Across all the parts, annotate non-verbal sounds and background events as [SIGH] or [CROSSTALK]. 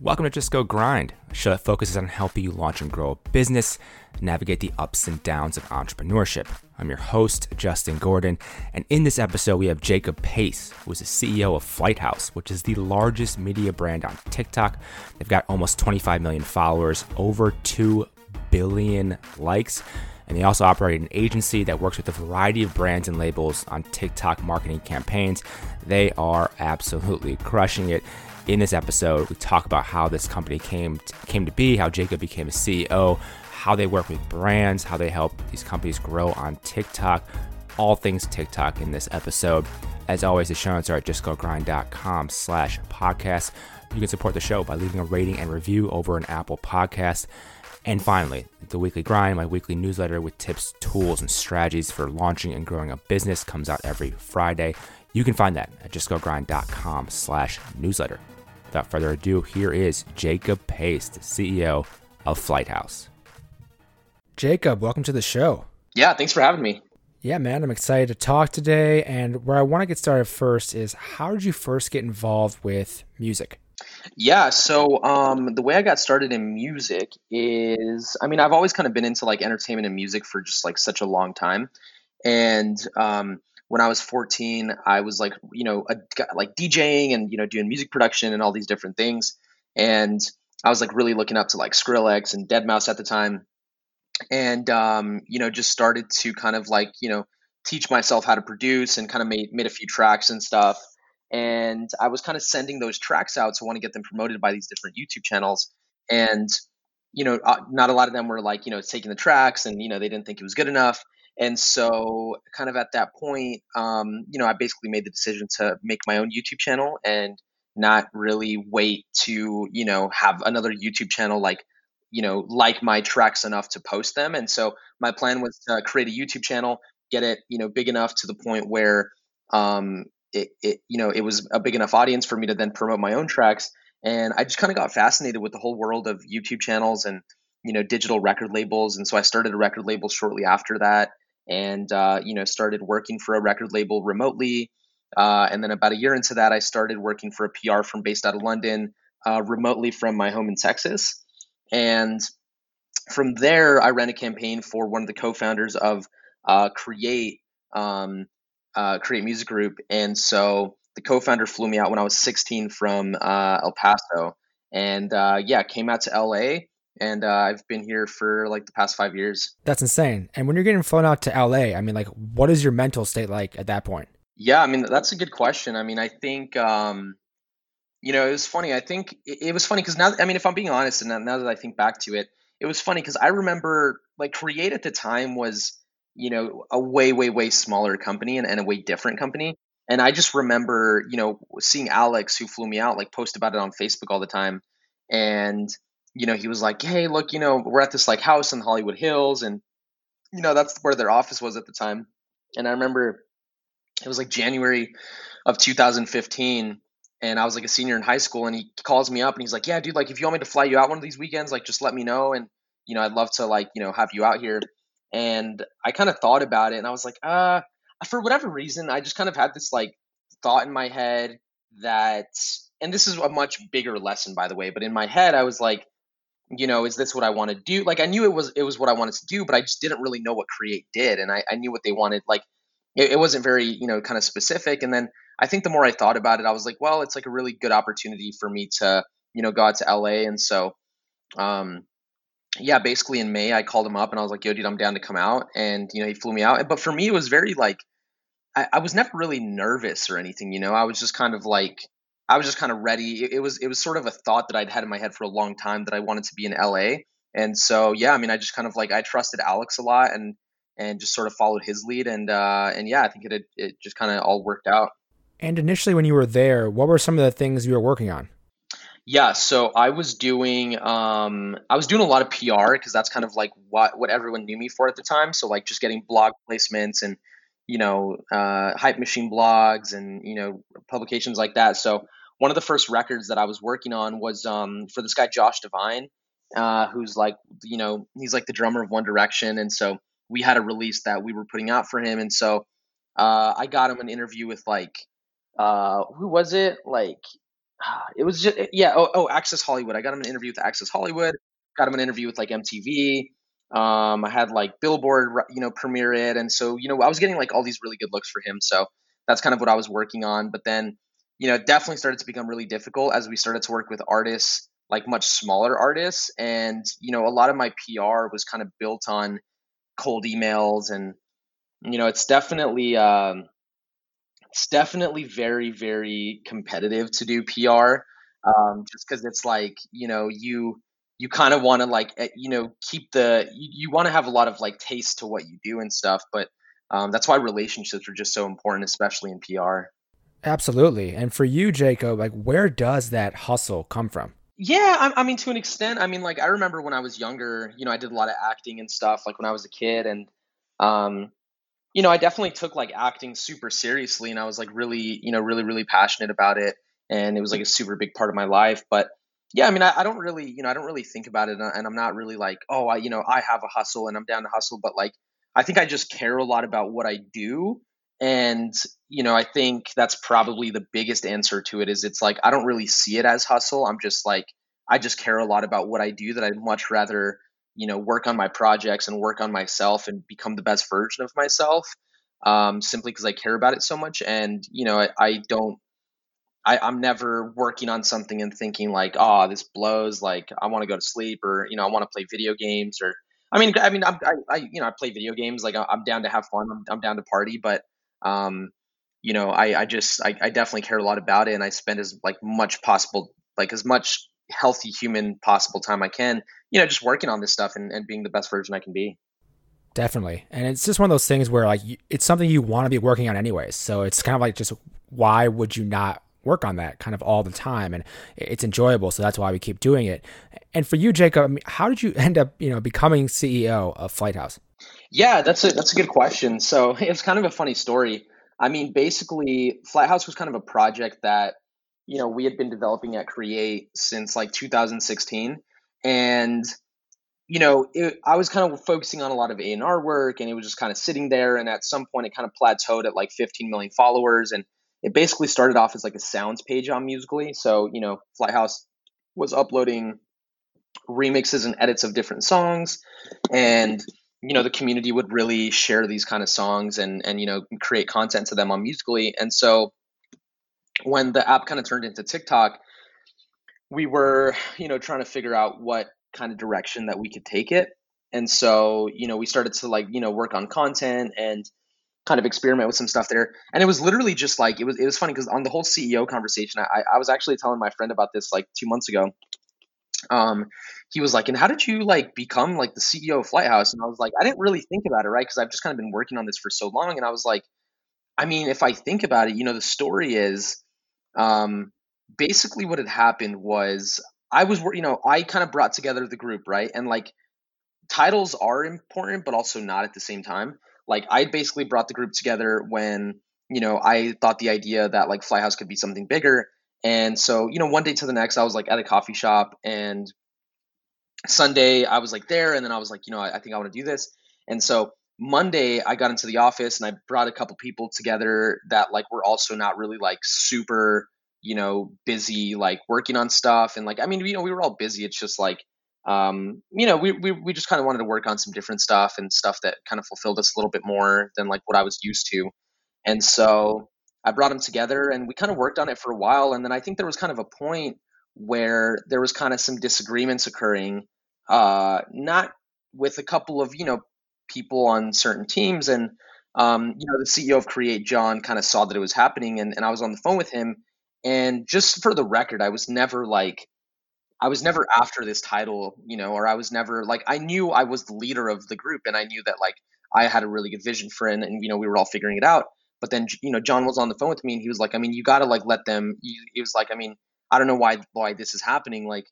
Welcome to Just Go Grind, a show that focuses on helping you launch and grow a business, navigate the ups and downs of entrepreneurship. I'm your host, Justin Gordon, and in this episode, we have Jacob Pace, who is the CEO of Flighthouse, which is the largest media brand on TikTok. They've got almost 25 million followers, over 2 billion likes, and they also operate an agency that works with a variety of brands and labels on TikTok marketing campaigns. They are absolutely crushing it in this episode, we talk about how this company came to, came to be, how Jacob became a CEO, how they work with brands, how they help these companies grow on TikTok, all things TikTok in this episode. As always, the show notes are at justgogrind.com slash podcast. You can support the show by leaving a rating and review over an Apple podcast. And finally, the weekly grind, my weekly newsletter with tips, tools, and strategies for launching and growing a business comes out every Friday. You can find that at justgogrind.com slash newsletter. Without further ado, here is Jacob Pace, the CEO of Flighthouse. Jacob, welcome to the show. Yeah, thanks for having me. Yeah, man, I'm excited to talk today. And where I want to get started first is how did you first get involved with music? Yeah, so um, the way I got started in music is, I mean, I've always kind of been into like entertainment and music for just like such a long time. And um, when I was 14, I was like, you know, a, like DJing and, you know, doing music production and all these different things. And I was like really looking up to like Skrillex and Deadmau5 at the time. And, um, you know, just started to kind of like, you know, teach myself how to produce and kind of made, made a few tracks and stuff. And I was kind of sending those tracks out to want to get them promoted by these different YouTube channels. And, you know, uh, not a lot of them were like, you know, taking the tracks and, you know, they didn't think it was good enough. And so, kind of at that point, um, you know, I basically made the decision to make my own YouTube channel and not really wait to, you know, have another YouTube channel like, you know, like my tracks enough to post them. And so, my plan was to create a YouTube channel, get it, you know, big enough to the point where, um, it, it, you know, it was a big enough audience for me to then promote my own tracks. And I just kind of got fascinated with the whole world of YouTube channels and, you know, digital record labels. And so I started a record label shortly after that and uh, you know started working for a record label remotely. Uh, and then about a year into that, I started working for a PR firm based out of London, uh, remotely from my home in Texas. And from there, I ran a campaign for one of the co-founders of uh, Create um, uh, Create Music Group, and so the co-founder flew me out when I was 16 from uh, El Paso, and yeah, came out to LA and uh, I've been here for like the past five years. That's insane. And when you're getting flown out to LA, I mean, like, what is your mental state like at that point? Yeah, I mean, that's a good question. I mean, I think, um, you know, it was funny. I think it, it was funny because now, I mean, if I'm being honest, and now that I think back to it, it was funny because I remember like Create at the time was, you know, a way, way, way smaller company and, and a way different company. And I just remember, you know, seeing Alex, who flew me out, like post about it on Facebook all the time. And you know, he was like, "Hey, look, you know, we're at this like house in Hollywood Hills, and you know, that's where their office was at the time." And I remember it was like January of 2015, and I was like a senior in high school, and he calls me up and he's like, "Yeah, dude, like if you want me to fly you out one of these weekends, like just let me know, and you know, I'd love to like you know have you out here." And I kind of thought about it, and I was like, "Uh." For whatever reason, I just kind of had this like thought in my head that, and this is a much bigger lesson, by the way, but in my head, I was like, you know, is this what I want to do? Like I knew it was it was what I wanted to do, but I just didn't really know what Create did, and I, I knew what they wanted. Like it, it wasn't very you know kind of specific. And then I think the more I thought about it, I was like, well, it's like a really good opportunity for me to you know go out to LA, and so. Um, yeah, basically in May, I called him up and I was like, "Yo, dude, I'm down to come out." And you know, he flew me out. But for me, it was very like, I, I was never really nervous or anything. You know, I was just kind of like, I was just kind of ready. It, it, was it was sort of a thought that I'd had in my head for a long time that I wanted to be in LA. And so yeah, I mean, I just kind of like I trusted Alex a lot and and just sort of followed his lead and uh, and yeah, I think it it just kind of all worked out. And initially, when you were there, what were some of the things you were working on? Yeah, so I was doing um, I was doing a lot of PR because that's kind of like what what everyone knew me for at the time. So like just getting blog placements and you know uh, hype machine blogs and you know publications like that. So one of the first records that I was working on was um, for this guy Josh Devine, uh, who's like you know he's like the drummer of One Direction, and so we had a release that we were putting out for him, and so uh, I got him an interview with like uh, who was it like [SIGHS] it was just yeah. Oh, oh, Access Hollywood. I got him an interview with Access Hollywood. Got him an interview with like MTV. Um, I had like Billboard, you know, premiere it, and so you know, I was getting like all these really good looks for him. So that's kind of what I was working on. But then, you know, it definitely started to become really difficult as we started to work with artists, like much smaller artists, and you know, a lot of my PR was kind of built on cold emails, and you know, it's definitely. Um, it's definitely very very competitive to do PR um, just because it's like you know you you kind of want to like eh, you know keep the you, you want to have a lot of like taste to what you do and stuff but um, that's why relationships are just so important especially in pr absolutely and for you jacob like where does that hustle come from yeah I, I mean to an extent i mean like i remember when i was younger you know i did a lot of acting and stuff like when i was a kid and um, you know, I definitely took like acting super seriously and I was like really, you know, really, really passionate about it. And it was like a super big part of my life. But yeah, I mean, I, I don't really, you know, I don't really think about it. And I'm not really like, oh, I, you know, I have a hustle and I'm down to hustle. But like, I think I just care a lot about what I do. And, you know, I think that's probably the biggest answer to it is it's like, I don't really see it as hustle. I'm just like, I just care a lot about what I do that I'd much rather you know work on my projects and work on myself and become the best version of myself um, simply because i care about it so much and you know i, I don't I, i'm never working on something and thinking like oh this blows like i want to go to sleep or you know i want to play video games or i mean i mean I'm, I, I you know i play video games like i'm down to have fun i'm, I'm down to party but um you know i i just I, I definitely care a lot about it and i spend as like much possible like as much healthy human possible time I can, you know, just working on this stuff and, and being the best version I can be. Definitely. And it's just one of those things where like it's something you want to be working on anyways. So it's kind of like just why would you not work on that kind of all the time and it's enjoyable so that's why we keep doing it. And for you jacob how did you end up you know becoming ceo of flighthouse? Yeah that's a that's a good question. So [LAUGHS] it's kind of a funny story. I mean basically flighthouse was kind of a project that you know we had been developing at create since like 2016 and you know it, i was kind of focusing on a lot of a&r work and it was just kind of sitting there and at some point it kind of plateaued at like 15 million followers and it basically started off as like a sounds page on Musical.ly so you know flighthouse was uploading remixes and edits of different songs and you know the community would really share these kind of songs and and you know create content to them on Musical.ly and so when the app kind of turned into TikTok, we were, you know, trying to figure out what kind of direction that we could take it. And so, you know, we started to like, you know, work on content and kind of experiment with some stuff there. And it was literally just like it was it was funny because on the whole CEO conversation, I, I was actually telling my friend about this like two months ago. Um, he was like, "And how did you like become like the CEO of Flighthouse?" And I was like, "I didn't really think about it, right? Because I've just kind of been working on this for so long." And I was like, "I mean, if I think about it, you know, the story is." Um, basically, what had happened was I was, you know, I kind of brought together the group, right? And like titles are important, but also not at the same time. Like I basically brought the group together when you know I thought the idea that like Flighthouse could be something bigger. And so, you know, one day to the next, I was like at a coffee shop, and Sunday I was like there, and then I was like, you know, I, I think I want to do this. And so Monday I got into the office and I brought a couple people together that like were also not really like super, you know, busy like working on stuff and like I mean, you know, we were all busy. It's just like um, you know, we, we, we just kind of wanted to work on some different stuff and stuff that kind of fulfilled us a little bit more than like what I was used to. And so I brought them together and we kind of worked on it for a while. And then I think there was kind of a point where there was kind of some disagreements occurring, uh, not with a couple of, you know, people on certain teams. And, um, you know, the CEO of Create, John, kind of saw that it was happening. And, and I was on the phone with him. And just for the record, I was never like, I was never after this title, you know, or I was never like, I knew I was the leader of the group and I knew that like I had a really good vision for it and, and you know, we were all figuring it out. But then, you know, John was on the phone with me and he was like, I mean, you got to like let them, he, was like, I mean, I don't know why, why this is happening. Like,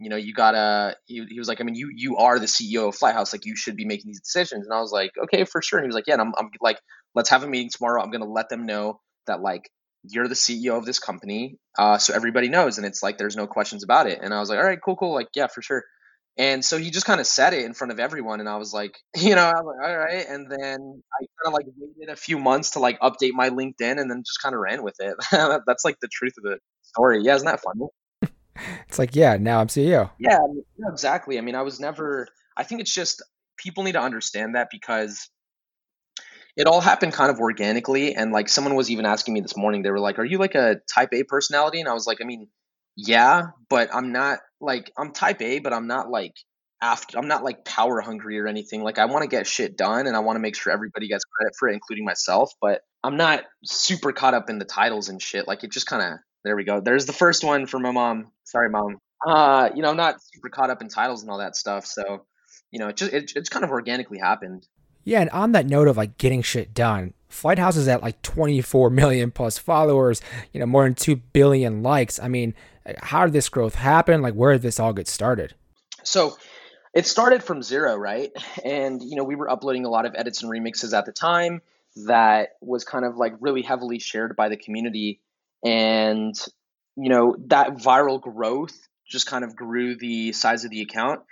you know, you gotta. He, he was like, I mean, you you are the CEO of Flighthouse, like you should be making these decisions. And I was like, okay, for sure. And he was like, yeah, And I'm, I'm like, let's have a meeting tomorrow. I'm gonna let them know that like you're the CEO of this company, uh, so everybody knows, and it's like there's no questions about it. And I was like, all right, cool, cool, like yeah, for sure. And so he just kind of said it in front of everyone, and I was like, [LAUGHS] you know, I was like, all right. And then I kind of like waited a few months to like update my LinkedIn, and then just kind of ran with it. [LAUGHS] That's like the truth of the story. Yeah, isn't that funny? [LAUGHS] it's like, yeah, now I'm CEO. Yeah, exactly. I mean, I was never. I think it's just people need to understand that because it all happened kind of organically. And like someone was even asking me this morning, they were like, "Are you like a Type A personality?" And I was like, "I mean, yeah, but I'm not like I'm Type A, but I'm not like after I'm not like power hungry or anything. Like I want to get shit done and I want to make sure everybody gets credit for it, including myself. But I'm not super caught up in the titles and shit. Like it just kind of there we go. There's the first one for my mom. Sorry, mom. Uh, you know, I'm not super caught up in titles and all that stuff. So, you know, it just it, it's kind of organically happened. Yeah, and on that note of like getting shit done, Flighthouse is at like 24 million plus followers, you know, more than 2 billion likes. I mean, how did this growth happen? Like, where did this all get started? So, it started from zero, right? And, you know, we were uploading a lot of edits and remixes at the time that was kind of like really heavily shared by the community. And, you know, that viral growth just kind of grew the size of the account.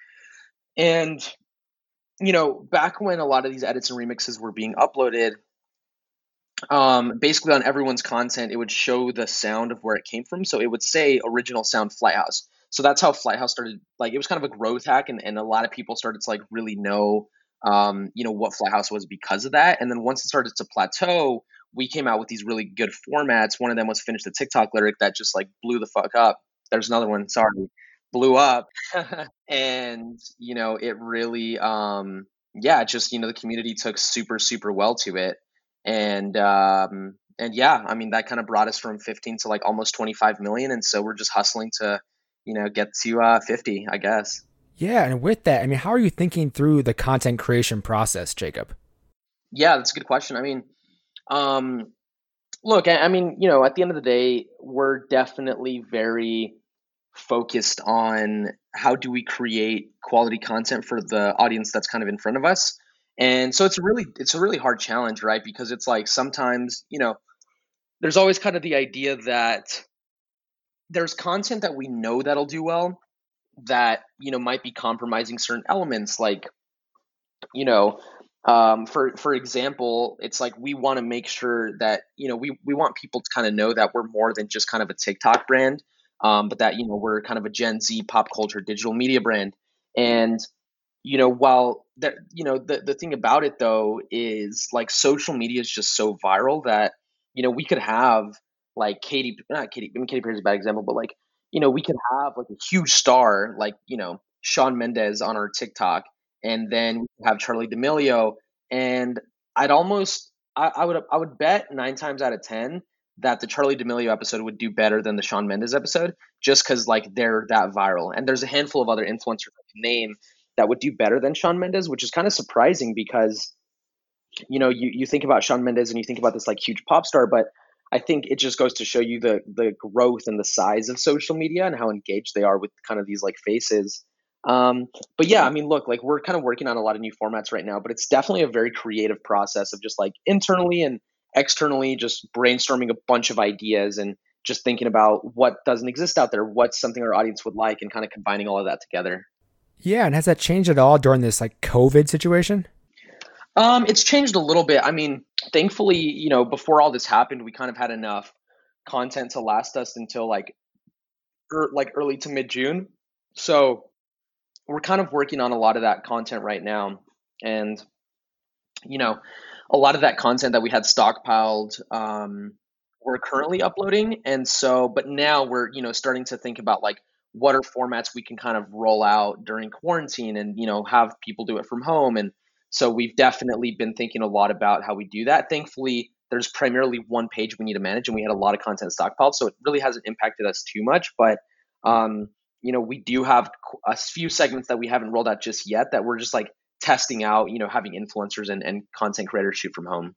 And, you know, back when a lot of these edits and remixes were being uploaded, um, basically on everyone's content, it would show the sound of where it came from. So it would say original sound Flighthouse. So that's how Flighthouse started. Like it was kind of a growth hack, and, and a lot of people started to like really know, um, you know, what Flighthouse was because of that. And then once it started to plateau, we came out with these really good formats. One of them was finish the TikTok lyric that just like blew the fuck up. There's another one. Sorry, blew up, [LAUGHS] and you know it really, um, yeah, just you know the community took super super well to it, and um, and yeah, I mean that kind of brought us from 15 to like almost 25 million, and so we're just hustling to you know, get to uh, 50, I guess. Yeah, and with that, I mean, how are you thinking through the content creation process, Jacob? Yeah, that's a good question. I mean, um, look, I, I mean, you know, at the end of the day, we're definitely very focused on how do we create quality content for the audience that's kind of in front of us. And so it's a really it's a really hard challenge, right? Because it's like sometimes, you know, there's always kind of the idea that there's content that we know that'll do well that you know might be compromising certain elements like you know um, for for example it's like we want to make sure that you know we, we want people to kind of know that we're more than just kind of a tiktok brand um, but that you know we're kind of a gen z pop culture digital media brand and you know while that you know the, the thing about it though is like social media is just so viral that you know we could have like Katy, not Katy, I mean, Perry is a bad example, but like, you know, we could have like a huge star like, you know, Shawn Mendes on our TikTok, and then we have Charli D'Amelio. And I'd almost, I, I would, I would bet nine times out of 10 that the Charli D'Amelio episode would do better than the Shawn Mendes episode, just because like they're that viral. And there's a handful of other influencers I can name that would do better than Shawn Mendes, which is kind of surprising because, you know, you, you think about Shawn Mendes and you think about this like huge pop star, but I think it just goes to show you the the growth and the size of social media and how engaged they are with kind of these like faces. Um, but yeah, I mean, look, like we're kind of working on a lot of new formats right now, but it's definitely a very creative process of just like internally and externally just brainstorming a bunch of ideas and just thinking about what doesn't exist out there, what's something our audience would like, and kind of combining all of that together. Yeah, and has that changed at all during this like COVID situation? Um, it's changed a little bit. I mean, thankfully, you know, before all this happened, we kind of had enough content to last us until like er, like early to mid June. So we're kind of working on a lot of that content right now, and you know, a lot of that content that we had stockpiled, um, we're currently uploading, and so but now we're you know starting to think about like what are formats we can kind of roll out during quarantine and you know have people do it from home and so we've definitely been thinking a lot about how we do that. Thankfully, there's primarily one page we need to manage, and we had a lot of content stockpiled, so it really hasn't impacted us too much. But um, you know, we do have a few segments that we haven't rolled out just yet that we're just like testing out. You know, having influencers and, and content creators shoot from home.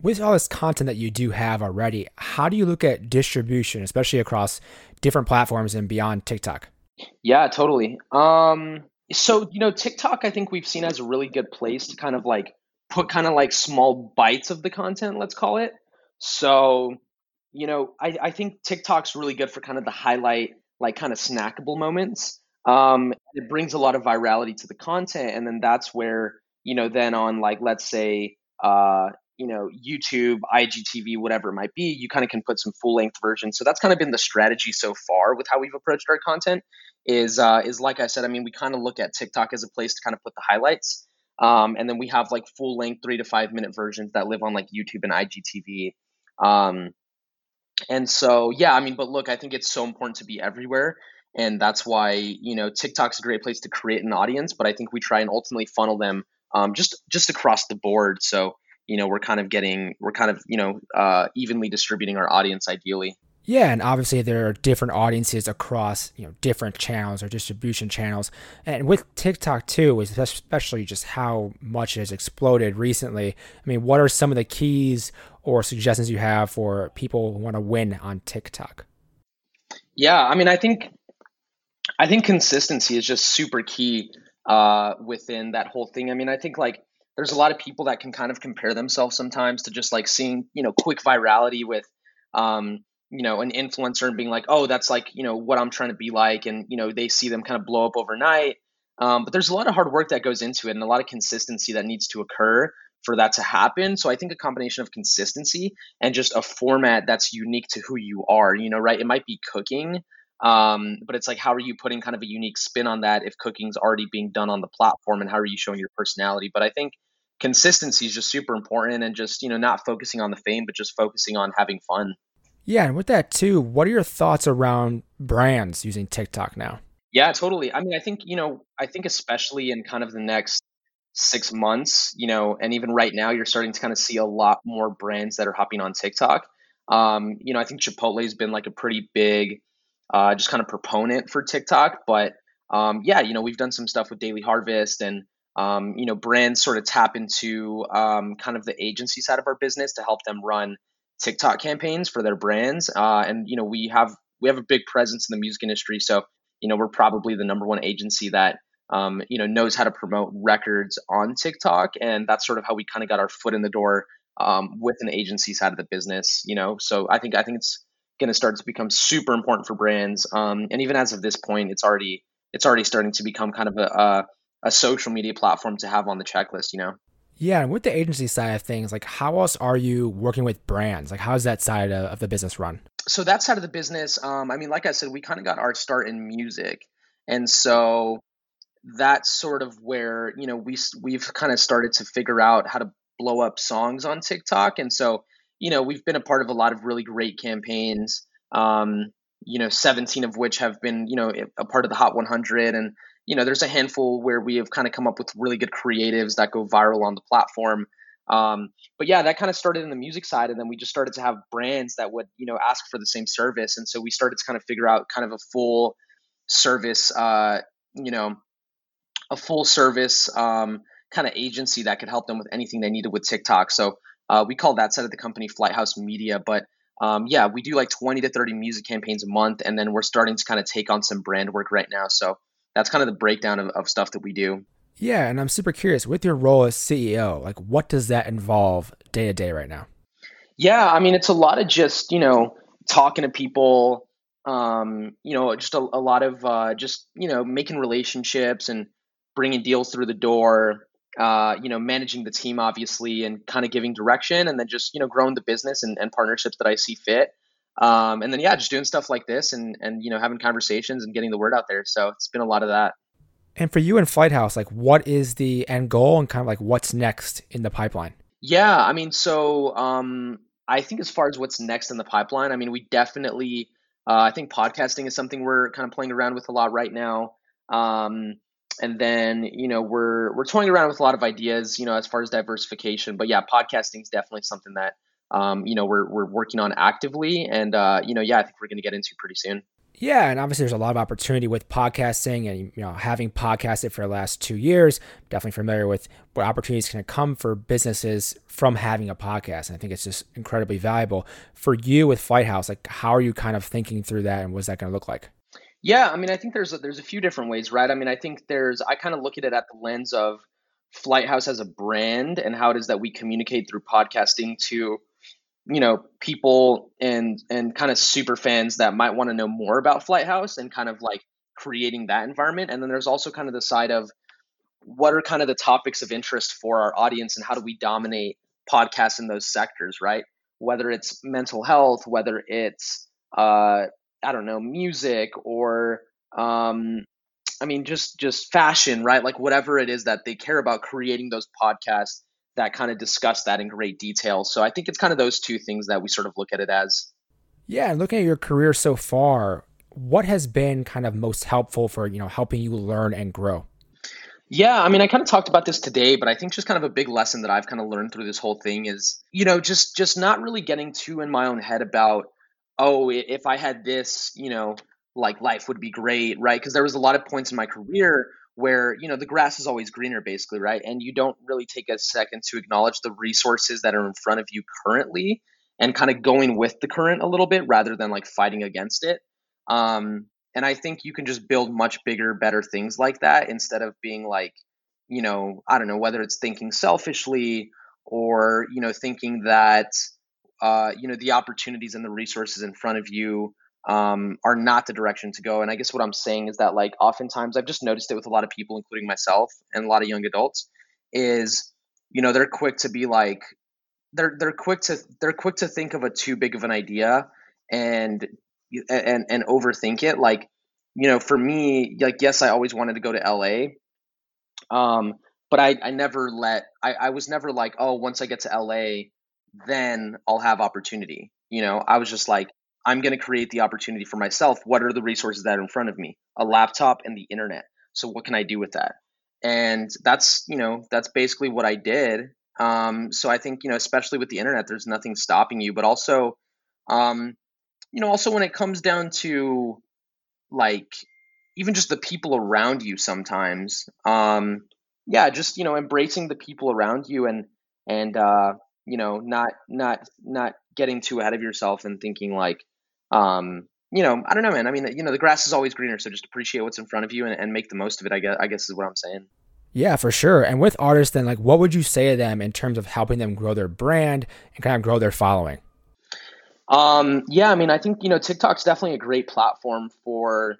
With all this content that you do have already, how do you look at distribution, especially across different platforms and beyond TikTok? Yeah, totally. Um, so you know tiktok i think we've seen as a really good place to kind of like put kind of like small bites of the content let's call it so you know i, I think tiktok's really good for kind of the highlight like kind of snackable moments um, it brings a lot of virality to the content and then that's where you know then on like let's say uh, you know, YouTube, IGTV, whatever it might be, you kind of can put some full length versions. So that's kind of been the strategy so far with how we've approached our content. Is uh, is like I said, I mean, we kind of look at TikTok as a place to kind of put the highlights, um, and then we have like full length three to five minute versions that live on like YouTube and IGTV. Um, and so yeah, I mean, but look, I think it's so important to be everywhere and that's why you know TikTok's a great place to create an audience. But I think we try and ultimately funnel them um, just just across the board. So you know we're kind of getting we're kind of you know uh, evenly distributing our audience ideally. Yeah, and obviously there are different audiences across you know different channels or distribution channels, and with TikTok too, especially just how much it has exploded recently. I mean, what are some of the keys or suggestions you have for people who want to win on TikTok? Yeah, I mean, I think I think consistency is just super key uh, within that whole thing. I mean, I think like there's a lot of people that can kind of compare themselves sometimes to just like seeing you know quick virality with um, you know an influencer and being like, oh, that's like you know what I'm trying to be like, and you know they see them kind of blow up overnight. Um, but there's a lot of hard work that goes into it and a lot of consistency that needs to occur for that to happen. So I think a combination of consistency and just a format that's unique to who you are, you know, right? It might be cooking, um, but it's like, how are you putting kind of a unique spin on that if cooking's already being done on the platform and how are you showing your personality? But I think consistency is just super important and just, you know, not focusing on the fame, but just focusing on having fun. Yeah. And with that too, what are your thoughts around brands using TikTok now? Yeah, totally. I mean, I think, you know, I think especially in kind of the next six months, you know, and even right now, you're starting to kind of see a lot more brands that are hopping on TikTok. Um, you know, I think Chipotle has been like a pretty big uh, just kind of proponent for TikTok. But um, yeah, you know, we've done some stuff with Daily Harvest and um, you know, brands sort of tap into um, kind of the agency side of our business to help them run TikTok campaigns for their brands. Uh, and you know, we have we have a big presence in the music industry, so you know, we're probably the number one agency that um, you know knows how to promote records on TikTok, and that's sort of how we kind of got our foot in the door um, with an agency side of the business. You know, so I think I think it's going to start to become super important for brands. Um, and even as of this point, it's already it's already starting to become kind of a, a, a social media platform to have on the checklist. You know. Yeah, and with the agency side of things, like how else are you working with brands? Like how's that side of, of the business run? So that side of the business, um, I mean, like I said, we kind of got our start in music, and so that's sort of where you know we we've kind of started to figure out how to blow up songs on TikTok, and so you know, we've been a part of a lot of really great campaigns. Um, you know, 17 of which have been, you know, a part of the Hot 100. And, you know, there's a handful where we have kind of come up with really good creatives that go viral on the platform. Um, but yeah, that kind of started in the music side. And then we just started to have brands that would, you know, ask for the same service. And so we started to kind of figure out kind of a full service, uh, you know, a full service um, kind of agency that could help them with anything they needed with TikTok. So uh, we call that side of the company Flighthouse Media, but um, yeah, we do like 20 to 30 music campaigns a month, and then we're starting to kind of take on some brand work right now. So that's kind of the breakdown of, of stuff that we do. Yeah, and I'm super curious with your role as CEO, like what does that involve day to day right now? Yeah, I mean, it's a lot of just, you know, talking to people, um, you know, just a, a lot of uh, just, you know, making relationships and bringing deals through the door, uh, you know, managing the team obviously and kind of giving direction and then just, you know, growing the business and, and partnerships that I see fit. Um, and then, yeah, just doing stuff like this and, and, you know, having conversations and getting the word out there. So it's been a lot of that. And for you in Flighthouse, like what is the end goal and kind of like what's next in the pipeline? Yeah. I mean, so, um, I think as far as what's next in the pipeline, I mean, we definitely, uh, I think podcasting is something we're kind of playing around with a lot right now. Um, and then you know we're we're toying around with a lot of ideas you know as far as diversification. But yeah podcasting is definitely something that um, you know we're, we're working on actively. And uh, you know yeah i think we're going to get into pretty soon. Yeah and obviously there's a lot of opportunity with podcasting and you know having podcasted for the last two years. Definitely familiar with what opportunities can come for businesses from having a podcast. And i think it's just incredibly valuable. For you with flighthouse like how are you kind of thinking through that and what's that going to look like yeah, I mean, I think there's a, there's a few different ways, right? I mean, I think there's I kind of look at it at the lens of Flighthouse as a brand and how it is that we communicate through podcasting to you know people and and kind of super fans that might want to know more about Flighthouse and kind of like creating that environment. And then there's also kind of the side of what are kind of the topics of interest for our audience and how do we dominate podcasts in those sectors, right? Whether it's mental health, whether it's uh, I don't know, music or um, I mean, just just fashion, right? Like whatever it is that they care about, creating those podcasts that kind of discuss that in great detail. So I think it's kind of those two things that we sort of look at it as. Yeah, looking at your career so far, what has been kind of most helpful for you know helping you learn and grow? Yeah, I mean, I kind of talked about this today, but I think just kind of a big lesson that I've kind of learned through this whole thing is, you know, just just not really getting too in my own head about, oh, if I had this, you know, like life would be great, right? Because there was a lot of points in my career where you know the grass is always greener basically right and you don't really take a second to acknowledge the resources that are in front of you currently and kind of going with the current a little bit rather than like fighting against it um, and i think you can just build much bigger better things like that instead of being like you know i don't know whether it's thinking selfishly or you know thinking that uh, you know the opportunities and the resources in front of you um, are not the direction to go. And I guess what I'm saying is that like oftentimes I've just noticed it with a lot of people, including myself and a lot of young adults, is you know they're quick to be like they're they're quick to they're quick to think of a too big of an idea and and and overthink it. Like you know, for me, like yes, I always wanted to go to LA. Um, but I, I never let I, I was never like, oh, once I get to LA, then I'll have opportunity. You know, I was just like, I'm going to create the opportunity for myself. What are the resources that are in front of me? A laptop and the internet. So what can I do with that? And that's, you know, that's basically what I did. Um, so I think, you know, especially with the internet, there's nothing stopping you, but also, um, you know, also when it comes down to like even just the people around you sometimes, um, yeah, just, you know, embracing the people around you and, and, uh, you know, not, not, not getting too ahead of yourself and thinking like, um, you know, I don't know, man. I mean, you know, the grass is always greener, so just appreciate what's in front of you and, and make the most of it. I guess, I guess is what I'm saying. Yeah, for sure. And with artists, then, like, what would you say to them in terms of helping them grow their brand and kind of grow their following? Um, yeah, I mean, I think you know, TikTok's definitely a great platform for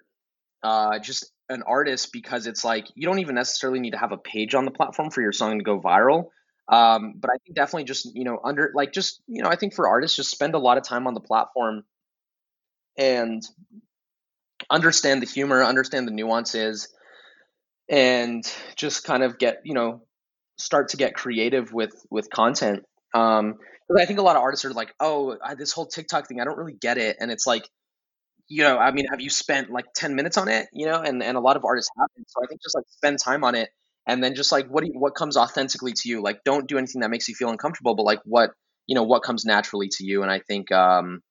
uh, just an artist because it's like you don't even necessarily need to have a page on the platform for your song to go viral. Um, but I think definitely just you know, under like just you know, I think for artists, just spend a lot of time on the platform and understand the humor, understand the nuances, and just kind of get you know start to get creative with with content. Um, because I think a lot of artists are like, oh, I, this whole TikTok thing, I don't really get it, and it's like, you know, I mean, have you spent like ten minutes on it? You know, and and a lot of artists haven't. So I think just like spend time on it, and then just like what do you, what comes authentically to you. Like, don't do anything that makes you feel uncomfortable, but like what you know what comes naturally to you. And I think um,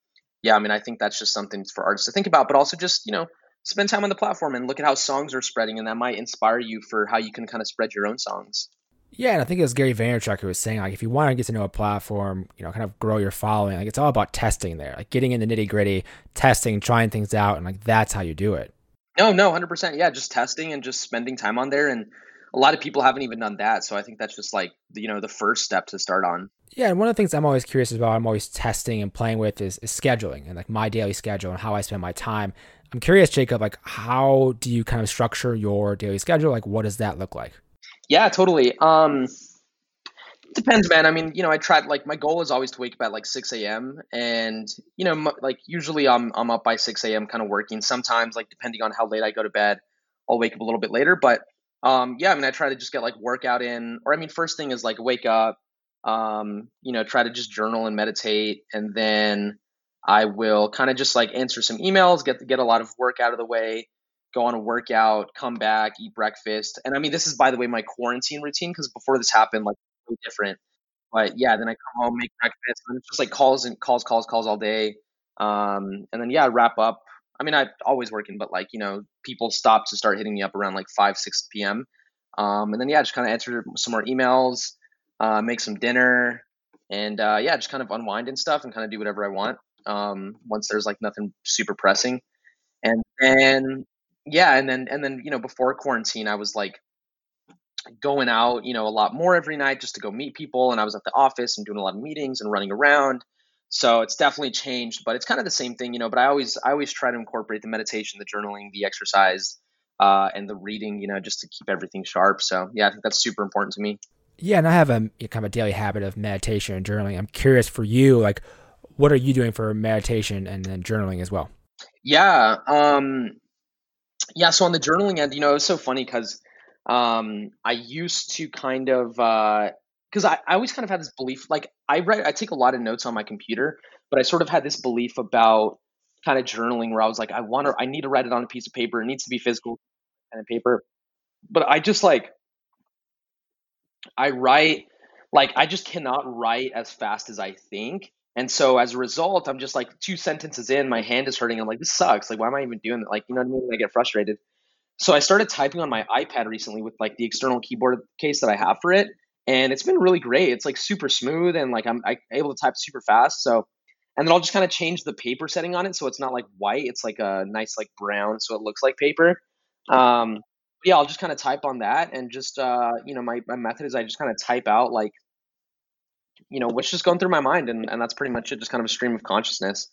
yeah, I mean, I think that's just something for artists to think about, but also just, you know, spend time on the platform and look at how songs are spreading, and that might inspire you for how you can kind of spread your own songs. Yeah, and I think it was Gary Vaynerchuk who was saying like if you want to get to know a platform, you know, kind of grow your following, like it's all about testing there, like getting in the nitty gritty, testing, trying things out, and like that's how you do it. No, no, hundred percent. Yeah, just testing and just spending time on there, and a lot of people haven't even done that. So I think that's just like you know the first step to start on. Yeah, and one of the things I'm always curious about, I'm always testing and playing with is, is scheduling and like my daily schedule and how I spend my time. I'm curious, Jacob, like how do you kind of structure your daily schedule? Like what does that look like? Yeah, totally. Um, depends, man. I mean, you know, I tried like my goal is always to wake up at like 6 a.m. and you know, m- like usually I'm I'm up by 6 a.m. kind of working. Sometimes, like depending on how late I go to bed, I'll wake up a little bit later. But um, yeah, I mean, I try to just get like workout in, or I mean, first thing is like wake up, um, you know, try to just journal and meditate, and then I will kind of just like answer some emails, get get a lot of work out of the way, go on a workout, come back, eat breakfast, and I mean, this is by the way my quarantine routine because before this happened, like really different. But yeah, then I come home, make breakfast, and it's just like calls and calls, calls, calls all day, um, and then yeah, wrap up. I mean, I'm always working, but like you know, people stop to start hitting me up around like five, six p.m. Um, and then yeah, just kind of answer some more emails, uh, make some dinner, and uh, yeah, just kind of unwind and stuff, and kind of do whatever I want. Um, once there's like nothing super pressing, and then yeah, and then and then you know before quarantine, I was like going out, you know, a lot more every night just to go meet people, and I was at the office and doing a lot of meetings and running around. So it's definitely changed, but it's kind of the same thing, you know. But I always I always try to incorporate the meditation, the journaling, the exercise, uh, and the reading, you know, just to keep everything sharp. So yeah, I think that's super important to me. Yeah, and I have a kind of a daily habit of meditation and journaling. I'm curious for you, like, what are you doing for meditation and then journaling as well? Yeah, um, yeah. So on the journaling end, you know, it's so funny because um, I used to kind of because I, I always kind of had this belief, like I write, I take a lot of notes on my computer, but I sort of had this belief about kind of journaling where I was like, I want to, I need to write it on a piece of paper. It needs to be physical pen and paper. But I just like, I write, like, I just cannot write as fast as I think. And so as a result, I'm just like two sentences in, my hand is hurting. I'm like, this sucks. Like, why am I even doing that? Like, you know what I mean? I get frustrated. So I started typing on my iPad recently with like the external keyboard case that I have for it. And it's been really great. It's like super smooth and like I'm, I'm able to type super fast. So and then I'll just kind of change the paper setting on it so it's not like white, it's like a nice like brown, so it looks like paper. Um, yeah, I'll just kind of type on that, and just uh, you know, my my method is I just kind of type out like, you know, what's just going through my mind, and and that's pretty much it, just kind of a stream of consciousness,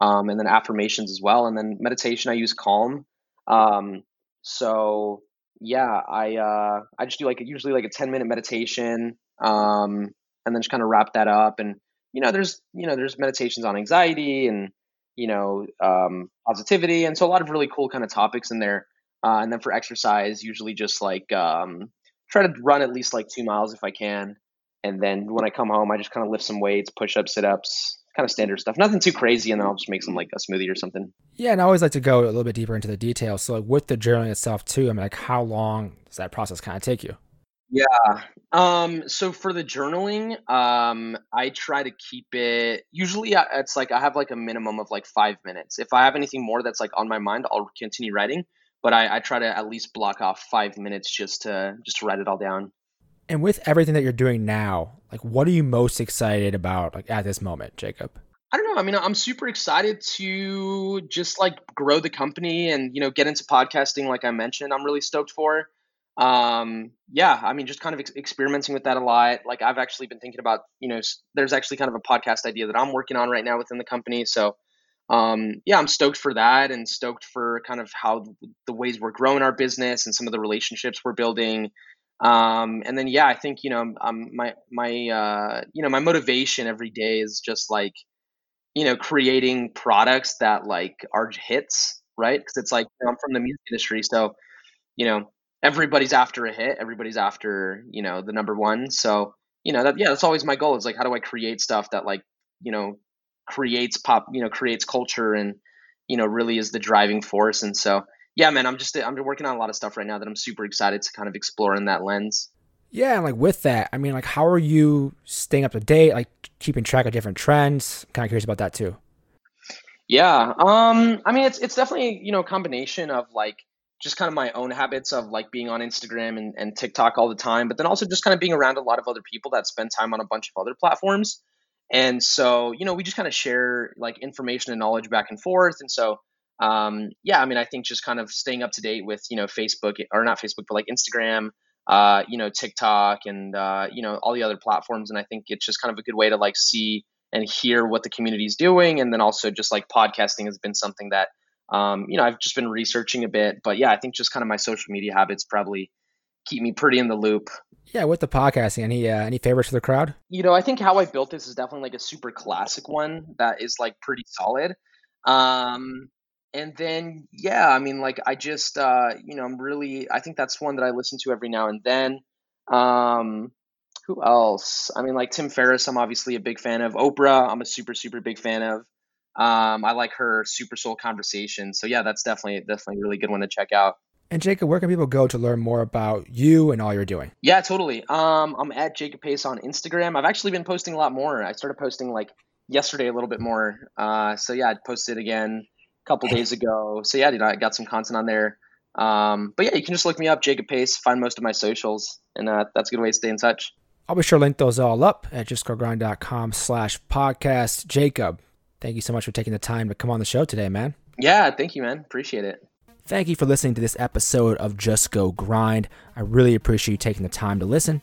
um, and then affirmations as well, and then meditation I use Calm, um, so yeah, I uh, I just do like usually like a ten minute meditation, um, and then just kind of wrap that up and you know, there's you know, there's meditations on anxiety and you know, um, positivity, and so a lot of really cool kind of topics in there. Uh, and then for exercise, usually just like um, try to run at least like two miles if I can. And then when I come home, I just kind of lift some weights, push ups, sit ups, kind of standard stuff. Nothing too crazy, and then I'll just make some like a smoothie or something. Yeah, and I always like to go a little bit deeper into the details. So like with the journaling itself too, I mean, like how long does that process kind of take you? Yeah. Um, so for the journaling, um, I try to keep it. Usually, it's like I have like a minimum of like five minutes. If I have anything more that's like on my mind, I'll continue writing. But I, I try to at least block off five minutes just to just to write it all down. And with everything that you're doing now, like what are you most excited about like at this moment, Jacob? I don't know. I mean, I'm super excited to just like grow the company and you know get into podcasting. Like I mentioned, I'm really stoked for um yeah i mean just kind of ex- experimenting with that a lot like i've actually been thinking about you know there's actually kind of a podcast idea that i'm working on right now within the company so um yeah i'm stoked for that and stoked for kind of how the ways we're growing our business and some of the relationships we're building um and then yeah i think you know um my my uh you know my motivation every day is just like you know creating products that like are hits right because it's like you know, i'm from the music industry so you know everybody's after a hit, everybody's after, you know, the number one. So, you know, that yeah, that's always my goal is like how do I create stuff that like, you know, creates pop, you know, creates culture and, you know, really is the driving force. And so, yeah, man, I'm just I'm working on a lot of stuff right now that I'm super excited to kind of explore in that lens. Yeah, and like with that, I mean, like how are you staying up to date, like keeping track of different trends? kind of curious about that too. Yeah, um, I mean, it's it's definitely you know a combination of like just kind of my own habits of like being on Instagram and, and TikTok all the time, but then also just kind of being around a lot of other people that spend time on a bunch of other platforms. And so, you know, we just kind of share like information and knowledge back and forth. And so, um, yeah, I mean, I think just kind of staying up to date with, you know, Facebook or not Facebook, but like Instagram, uh, you know, TikTok and, uh, you know, all the other platforms. And I think it's just kind of a good way to like see and hear what the community is doing. And then also just like podcasting has been something that um, you know, I've just been researching a bit, but yeah, I think just kind of my social media habits probably keep me pretty in the loop. Yeah, with the podcasting, any uh, any favorites for the crowd? You know, I think how I built this is definitely like a super classic one that is like pretty solid. Um, and then yeah, I mean, like I just uh, you know, I'm really I think that's one that I listen to every now and then. Um, who else? I mean, like Tim Ferriss, I'm obviously a big fan of. Oprah, I'm a super super big fan of. Um, I like her Super Soul conversation. So yeah, that's definitely definitely a really good one to check out. And Jacob, where can people go to learn more about you and all you're doing? Yeah, totally. Um, I'm at Jacob Pace on Instagram. I've actually been posting a lot more. I started posting like yesterday a little bit more. Uh, so yeah, I posted again a couple days ago. So yeah, dude, I got some content on there. Um, but yeah, you can just look me up, Jacob Pace, find most of my socials, and uh, that's a good way to stay in touch. I'll be sure to link those all up at justgogrind.com slash podcast. Jacob, Thank you so much for taking the time to come on the show today, man. Yeah, thank you, man. Appreciate it. Thank you for listening to this episode of Just Go Grind. I really appreciate you taking the time to listen.